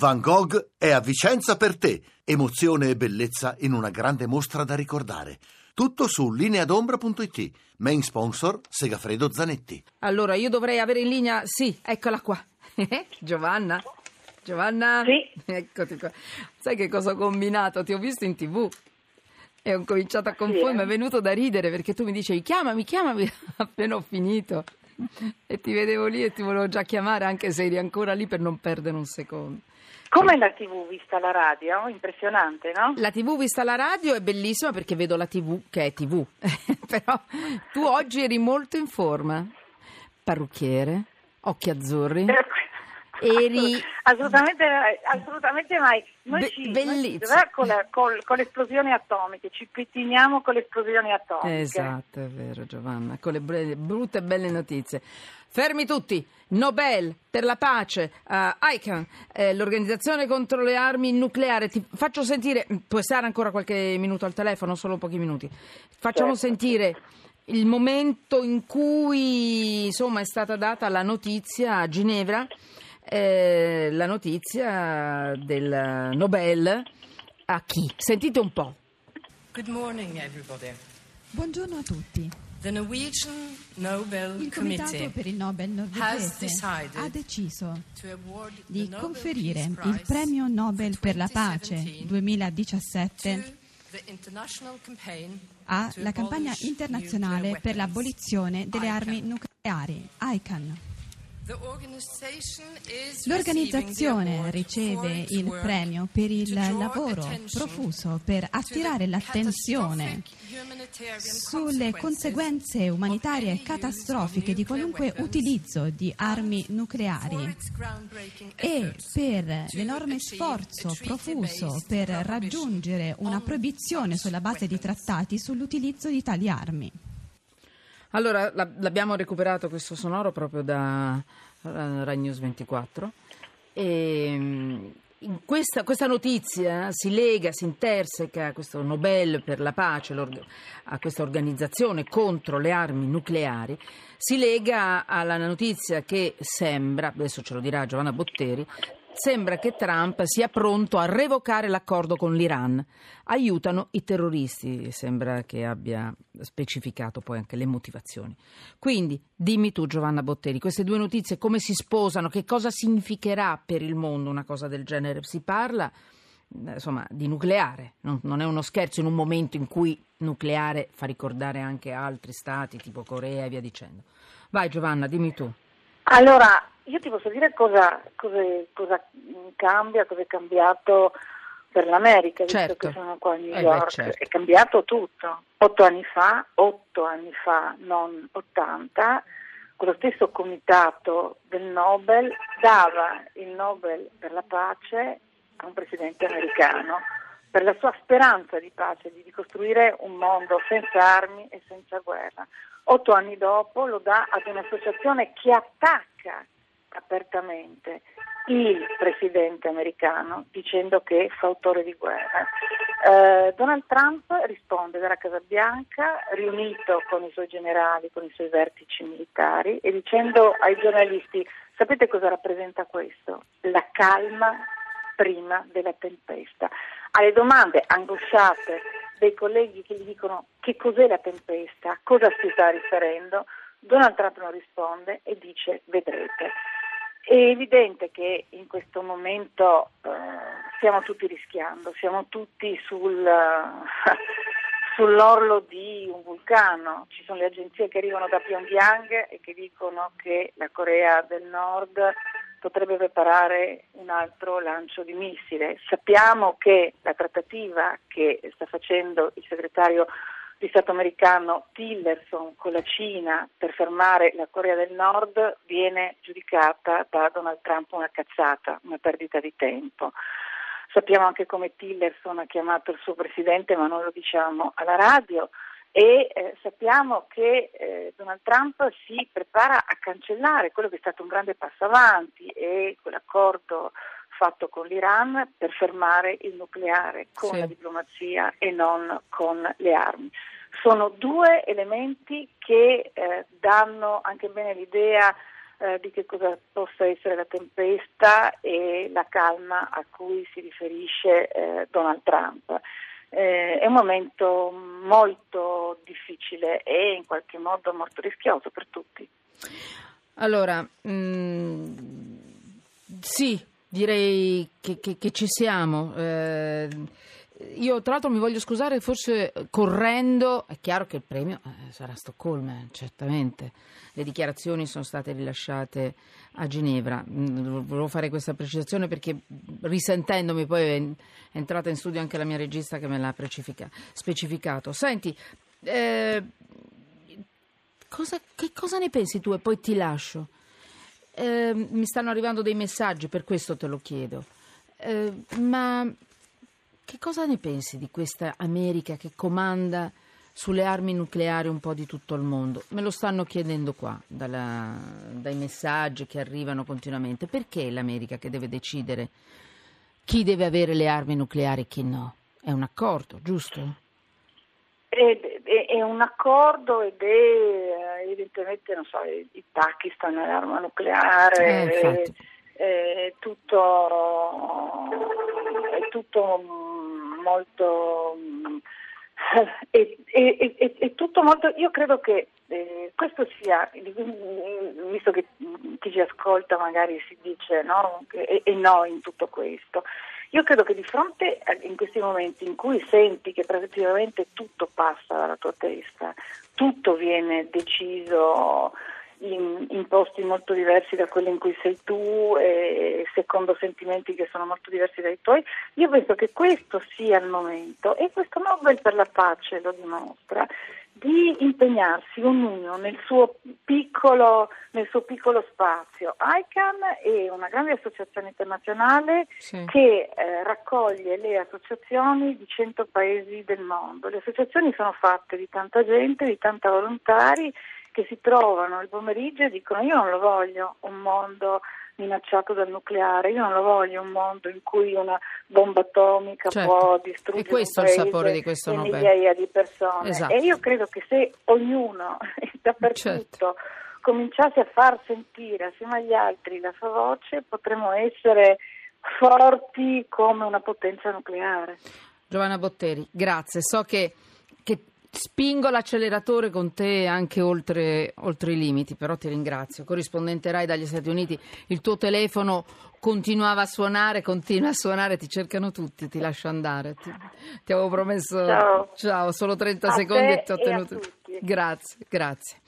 Van Gogh è a Vicenza per te. Emozione e bellezza in una grande mostra da ricordare. Tutto su lineadombra.it. Main sponsor Segafredo Zanetti. Allora, io dovrei avere in linea. Sì, eccola qua. Giovanna? Giovanna? Sì. Eccoti qua. Sai che cosa ho combinato? Ti ho visto in tv. E ho cominciato a confondermi, mi è venuto da ridere perché tu mi dicevi chiamami, chiamami, appena ho finito. E ti vedevo lì e ti volevo già chiamare anche se eri ancora lì per non perdere un secondo. Come la TV vista la radio? Impressionante, no? La TV vista la radio è bellissima perché vedo la TV che è TV. Però tu oggi eri molto in forma. Parrucchiere, occhi azzurri. Eri assolutamente, assolutamente mai. Noi Be- ci, noi ci- con, la- col- con le esplosioni atomiche, ci pettiniamo con le esplosioni atomiche. Esatto, è vero Giovanna, con le br- brutte e belle notizie. Fermi tutti, Nobel per la pace, uh, ICAN, eh, l'organizzazione contro le armi nucleari. Ti faccio sentire, puoi stare ancora qualche minuto al telefono, solo pochi minuti. Facciamo Certo. sentire il momento in cui insomma è stata data la notizia a Ginevra, eh, la notizia del Nobel a chi? Sentite un po'. Good morning, everybody. Buongiorno a tutti. The Norwegian Nobel Il Comitato Committee per il Nobel norvegese ha deciso di conferire il premio Nobel per la pace 2017 2017 to the international campaign to alla campagna internazionale per l'abolizione delle armi nucleari, ICAN. L'organizzazione riceve il premio per il lavoro profuso per attirare l'attenzione sulle conseguenze umanitarie catastrofiche of di qualunque utilizzo di armi nucleari e per l'enorme sforzo profuso per raggiungere una on proibizione sulla base di trattati sull'utilizzo di tali armi. Allora, la- l'abbiamo recuperato questo sonoro proprio da eh, Rai News 24 e in questa, questa notizia si lega, si interseca a questo Nobel per la pace, a questa organizzazione contro le armi nucleari, si lega alla notizia che sembra, adesso ce lo dirà Giovanna Botteri, sembra che Trump sia pronto a revocare l'accordo con l'Iran. Aiutano i terroristi, sembra che abbia specificato poi anche le motivazioni. Quindi dimmi tu Giovanna Botteri, queste due notizie come si sposano, che cosa significherà per il mondo una cosa del genere? Si parla eh, insomma di nucleare, non, non è uno scherzo in un momento in cui nucleare fa ricordare anche altri stati tipo Corea e via dicendo. Vai Giovanna, dimmi tu. Allora, io ti posso dire cosa, cosa, cosa cambia, cosa è cambiato per l'America, visto Certo. che sono qua a New Eh beh, York. certo. È cambiato tutto. Otto anni fa, otto anni fa, non 80, quello stesso comitato del Nobel dava il Nobel per la pace a un presidente americano per la sua speranza di pace, di ricostruire un mondo senza armi e senza guerra. Otto anni dopo lo dà ad un'associazione che attacca apertamente il presidente americano dicendo che fa autore di guerra. Eh, Donald Trump risponde dalla Casa Bianca, riunito con i suoi generali, con i suoi vertici militari, e dicendo ai giornalisti: sapete cosa rappresenta questo? La calma prima della tempesta. Alle domande angosciate dei colleghi che gli dicono che cos'è la tempesta, cosa si sta riferendo, Donald Trump non risponde e dice vedrete. È evidente che in questo momento eh, stiamo tutti rischiando, siamo tutti sul, sull'orlo di un vulcano, ci sono le agenzie che arrivano da Pyongyang e che dicono che la Corea del Nord potrebbe preparare un altro lancio di missile. Sappiamo che la trattativa che sta facendo il segretario di Stato americano Tillerson con la Cina per fermare la Corea del Nord viene giudicata da Donald Trump una cazzata, una perdita di tempo. Sappiamo anche come Tillerson ha chiamato il suo presidente, ma non lo diciamo alla radio. E eh, sappiamo che eh, Donald Trump si prepara a cancellare quello che è stato un grande passo avanti e quell'accordo fatto con l'Iran per fermare il nucleare con Sì. la diplomazia e non con le armi. Sono due elementi che eh, danno anche bene l'idea eh, di che cosa possa essere la tempesta e la calma a cui si riferisce eh, Donald Trump. Eh, è un momento molto difficile e in qualche modo molto rischioso per tutti. Allora, mm, sì, direi che, che- che ci siamo. Eh, io tra l'altro mi voglio scusare forse correndo, è chiaro che il premio eh, sarà a Stoccolma, certamente. Le dichiarazioni sono state rilasciate a Ginevra. Mm, Volevo fare questa precisazione perché risentendomi poi è entrata in studio anche la mia regista che me l'ha specificato. Senti, eh, cosa- che cosa ne pensi tu e poi ti lascio? Eh, mi stanno arrivando dei messaggi, per questo te lo chiedo. Eh, ma che cosa ne pensi di questa America che comanda sulle armi nucleari un po' di tutto il mondo? Me lo stanno chiedendo qua, dalla- dai messaggi che arrivano continuamente. Perché è l'America che deve decidere chi deve avere le armi nucleari e chi no? È un accordo, giusto? Ed- È, è un accordo ed è eh, evidentemente, non so, il Pakistan è l'arma nucleare, Eh, è, è tutto, è tutto molto... È, è- è- è- tutto molto. Io credo che eh, questo sia, visto che chi ci ascolta magari si dice no, e, e no in tutto questo. Io credo che di fronte in questi momenti in cui senti che praticamente tutto passa dalla tua testa, tutto viene deciso in, in posti molto diversi da quelli in cui sei tu e secondo sentimenti che sono molto diversi dai tuoi, io penso che questo sia il momento e questo Nobel per la pace lo dimostra di impegnarsi ognuno nel suo piccolo, nel suo piccolo spazio. ICANN è una grande associazione internazionale Sì. che eh, raccoglie le associazioni di 100 paesi del mondo. Le associazioni sono fatte di tanta gente, di tanti volontari che si trovano il pomeriggio e dicono io non lo voglio un mondo minacciato dal nucleare, io non lo voglio un mondo in cui una bomba atomica Certo. può distruggere E questo è il sapore di questo Nobel. migliaia di persone. Esatto. E io credo che se ognuno dappertutto Certo. cominciasse a far sentire assieme agli altri la sua voce, potremmo essere forti come una potenza nucleare. Giovanna Botteri, grazie. So che spingo l'acceleratore con te anche oltre, oltre i limiti, però ti ringrazio. Corrispondente Rai dagli Stati Uniti, il tuo telefono continuava a suonare, continua a suonare, ti cercano tutti, ti lascio andare. Ti, ti avevo promesso Ciao. Ciao, solo 30 A secondi e ti ho e tutti. Grazie, grazie.